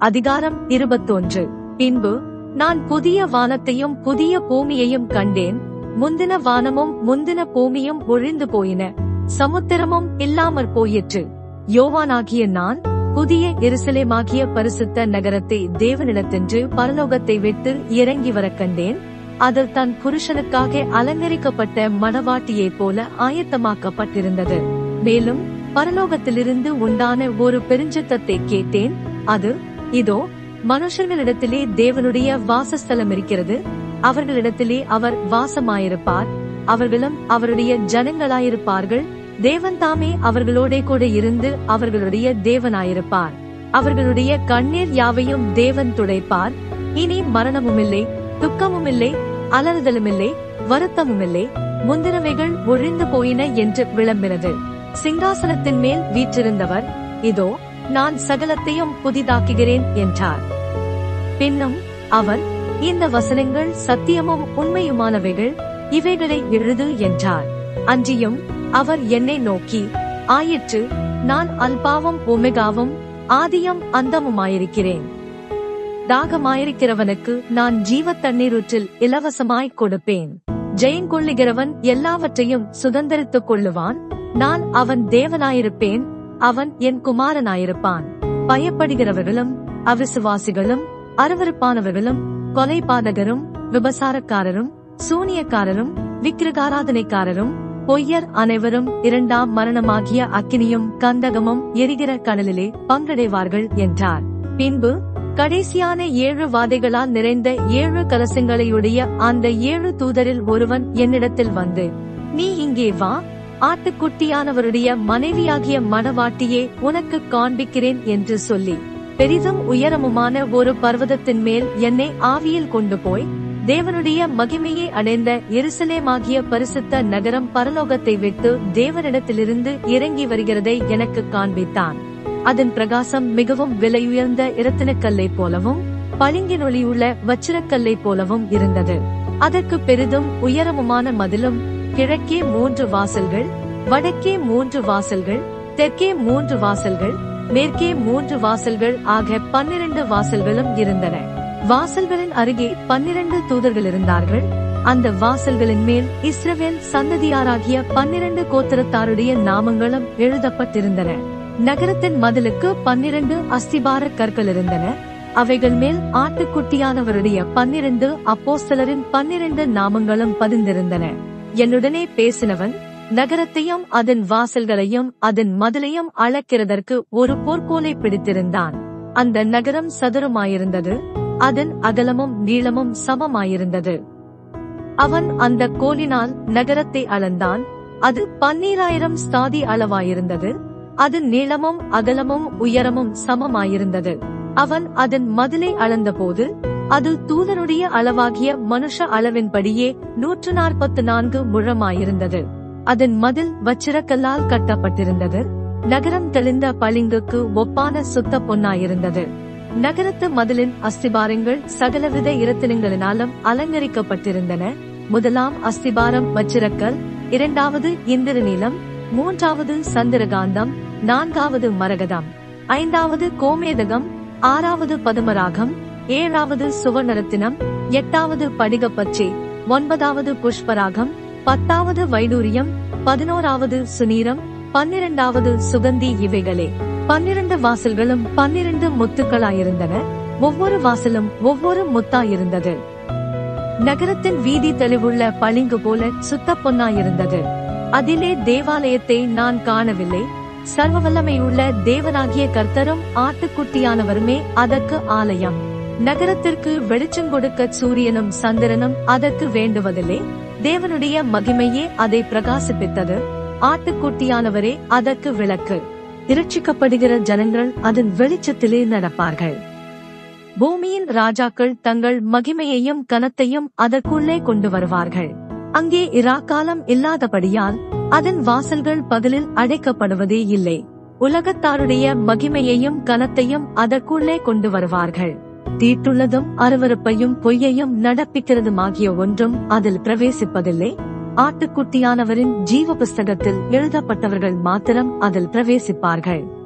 அதிகாரம் இருபத்தொன்று. பின்பு நான் புதிய வானத்தையும் புதிய பூமியையும் கண்டேன். முந்தின வானமும் முந்தின பூமியும் ஒழிந்து போயின. சமுத்திரமும் இல்லாமற் போயிற்று. யோவானாகிய நான் புதிய எருசலேமாகிய பரிசுத்த நகரத்தை தேவனிடத்தென்று பரலோகத்தை விட்டு இறங்கி வரக் கண்டேன். அது தன் புருஷனுக்காக அலங்கரிக்கப்பட்ட மணவாட்டியைப் போல ஆயத்தமாக்கப்பட்டிருந்தது. மேலும் பரலோகத்திலிருந்து உண்டான ஒரு பெருஞ்சத்தத்தை கேட்டேன். அது இதோ மனுஷர்களிடத்திலே தேவனுடைய வாசஸ்தலம் இருக்கிறது. அவர்களிடத்திலே அவர் வாசமாயிருப்பார். அவர்களும் அவருடைய ஜனங்களாயிருப்பார்கள். தேவன் தாமே அவர்களோட கூட இருந்து அவர்களுடைய தேவனாயிருப்பார். அவர்களுடைய கண்ணீர் யாவையும் தேவன் துடைப்பார். இனி மரணமுமில்லை துக்கமுமில்லை அலறுதலுமில்லை வருத்தமுமில்லை. முந்திரவைகள் ஒழிந்து போயின என்று விளம்பினது. சிங்காசனத்தின் மேல் வீற்றிருந்தவர் இதோ நான் சகலத்தையும் புதிதாக்குகிறேன் என்றார். பின்னும் அவர் இந்த வசனங்கள் சத்தியமும் உண்மையுமானவைகள் இவைகளை எழுது என்றார். அன்றியும் அவர் என்னை நோக்கி ஆயிற்று நான் அல்பாவும் ஒமெகாவும் ஆதியம் அந்தமுமாயிருக்கிறேன். தாகமாயிருக்கிறவனுக்கு நான் ஜீவ தண்ணீரூற்றில் இலவசமாய் கொடுப்பேன் ஜெயங்கொள்ளுகிறவன் எல்லாவற்றையும் சுதந்திரித்துக் கொள்ளுவான். நான் அவன் தேவனாயிருப்பேன். அவன் என் குமாரனாயிருப்பான். பயப்படுகிறவர்களும் அவிசுவாசிகளும் அருவருப்பானவர்களும் கொலைபாதகரும் விபசாரக்காரரும் சூனியக்காரரும் விக்கிரகாராதனைக்காரரும் பொய்யர் அனைவரும் இரண்டாம் மரணமாகிய அக்கினியும் கந்தகமும் எரிகிற கடலிலே பங்கடைவார்கள் என்றார். பின்பு கடைசியான ஏழு வாதைகளால் நிறைந்த ஏழு கலசங்களையுடைய அந்த ஏழு தூதரில் ஒருவன் என்னிடத்தில் வந்து நீ இங்கே வா ஆட்டுக்குட்டியானவருடைய மனைவியாகிய மணவாட்டியே உனக்கு காண்பிக்கிறேன் என்று சொல்லி பெரிதும் உயரமுமான ஒரு பர்வதத்தின் மேல் என்னை ஆவியில் கொண்டு போய் தேவனுடைய மகிமையை அடைந்த எருசலேமாகிய பரிசுத்த நகரம் பரலோகத்தை விட்டு தேவனிடத்திலிருந்து இறங்கி வருகிறதை எனக்கு காண்பித்தான். அதன் பிரகாசம் மிகவும் விலையுயர்ந்த இரத்தினக்கல்லை போலவும் பளிங்கினொளியுள்ள வச்சிரக்கல்லை போலவும் இருந்தது. அதற்கு பெரிதும் உயரமுமான மதிலும் கிழக்கே மூன்று வாசல்கள் வடக்கே மூன்று வாசல்கள் தெற்கே மூன்று வாசல்கள் மேற்கே மூன்று வாசல்கள் ஆக பன்னிரண்டு வாசல்களும் இருந்தன. வாசல்களின் அருகே பன்னிரண்டு தூதர்கள் இருந்தார்கள். அந்த வாசல்களின் மேல் இஸ்ரவேல் சந்ததியாராகிய பன்னிரண்டு கோத்திரத்தாருடைய நாமங்களும் எழுதப்பட்டிருந்தன. நகரத்தின் மதிலுக்கு பன்னிரண்டு அஸ்திபார கற்கள் இருந்தன. அவைகள் மேல் ஆட்டுக்குட்டியானவருடைய பன்னிரண்டு அப்போஸ்தலரின் பன்னிரண்டு நாமங்களும் பதிந்திருந்தன. என்னுடனே பேசினவன் நகரத்தையும் அதன் வாசல்களையும் அதன் மதிலையும் அளக்கிறதற்கு ஒரு போர்க்கோலை பிடித்திருந்தான். அந்த நகரம் சதுரமாயிருந்தது அதன் அகலமும் நீளமும் சமமாயிருந்தது. அவன் அந்த கோலினால் நகரத்தை அளந்தான் அது பன்னீராயிரம் ஸ்தாதி அளவாயிருந்தது அது நீளமும் அகலமும் உயரமும் சமமாயிருந்தது. அவன் அதன் மதிலை அளந்தபோது அது தூதனுடைய அளவாகிய மனுஷ அளவின்படியே நூற்று நாற்பத்து நான்கு முழமாயிருந்தது. அதன் மதில் வச்சிரக்கல்லால் கட்டப்பட்டிருந்தது. நகரம் தெளிந்த பளிங்குக்கு ஒப்பான சுத்த பொன்னாயிருந்தது. நகரத்து மதிலின் அஸ்திபாரங்கள் சகலவித இரத்தினங்களினாலும் அலங்கரிக்கப்பட்டிருந்தன. முதலாம் அஸ்திபாரம் வச்சிரக்கல் இரண்டாவது இந்திரநீலம் மூன்றாவது சந்திரகாந்தம் நான்காவது மரகதம் ஐந்தாவது கோமேதகம் ஆறாவது பதுமராகம் ஏழாவது சுவர்ணரத்தினம் எட்டாவது படிகப்பச்சை ஒன்பதாவது புஷ்பராகம் பத்தாவது வைடூரியம் பதினோராவது சுனீரம் பன்னிரண்டாவது சுகந்தி இவைகளே. பன்னிரண்டு வாசல்களும் பன்னிரண்டு முத்துக்களாயிருந்தன. ஒவ்வொரு வாசலும் ஒவ்வொரு முத்தாயிருந்தது. நகரத்தின் வீதி தெளிவுள்ள பளிங்கு போல சுத்த பொன்னாயிருந்தது. அதிலே தேவாலயத்தை நான் காணவில்லை. சர்வ வல்லமையுள்ள தேவனாகிய கர்த்தரும் ஆட்டுக்குட்டியானவருமே அதற்கு ஆலயம். நகரத்திற்கு வெளிச்சம் கொடுக்க சூரியனும் சந்திரனும் அதற்கு வேண்டுவதில்லை. தேவனுடைய மகிமையே அதை பிரகாசிப்பித்தது. ஆட்டுக்குட்டியானவரே அதற்கு விளக்கு. இரட்சிக்கப்படுகிற ஜனங்கள் அதன் வெளிச்சத்திலே நடப்பார்கள். பூமியின் ராஜாக்கள் தங்கள் மகிமையையும் கனத்தையும் அதற்குள்ளே கொண்டு வருவார்கள். அங்கே இராக்காலம் இல்லாதபடியால் அதன் வாசல்கள் பகலில் அடைக்கப்படுவதே இல்லை. உலகத்தாருடைய மகிமையையும் கனத்தையும் அதற்குள்ளே கொண்டு வருவார்கள். தீட்டுள்ளதும் அருவருப்பையும் பொய்யையும் நடப்பிக்கிறதுமாகிய ஒன்றும் அதில் பிரவேசிப்பதில்லை. ஆட்டுக்குட்டியானவரின் ஜீவ புஸ்தகத்தில் எழுதப்பட்டவர்கள் மாத்திரம் அதில் பிரவேசிப்பார்கள்.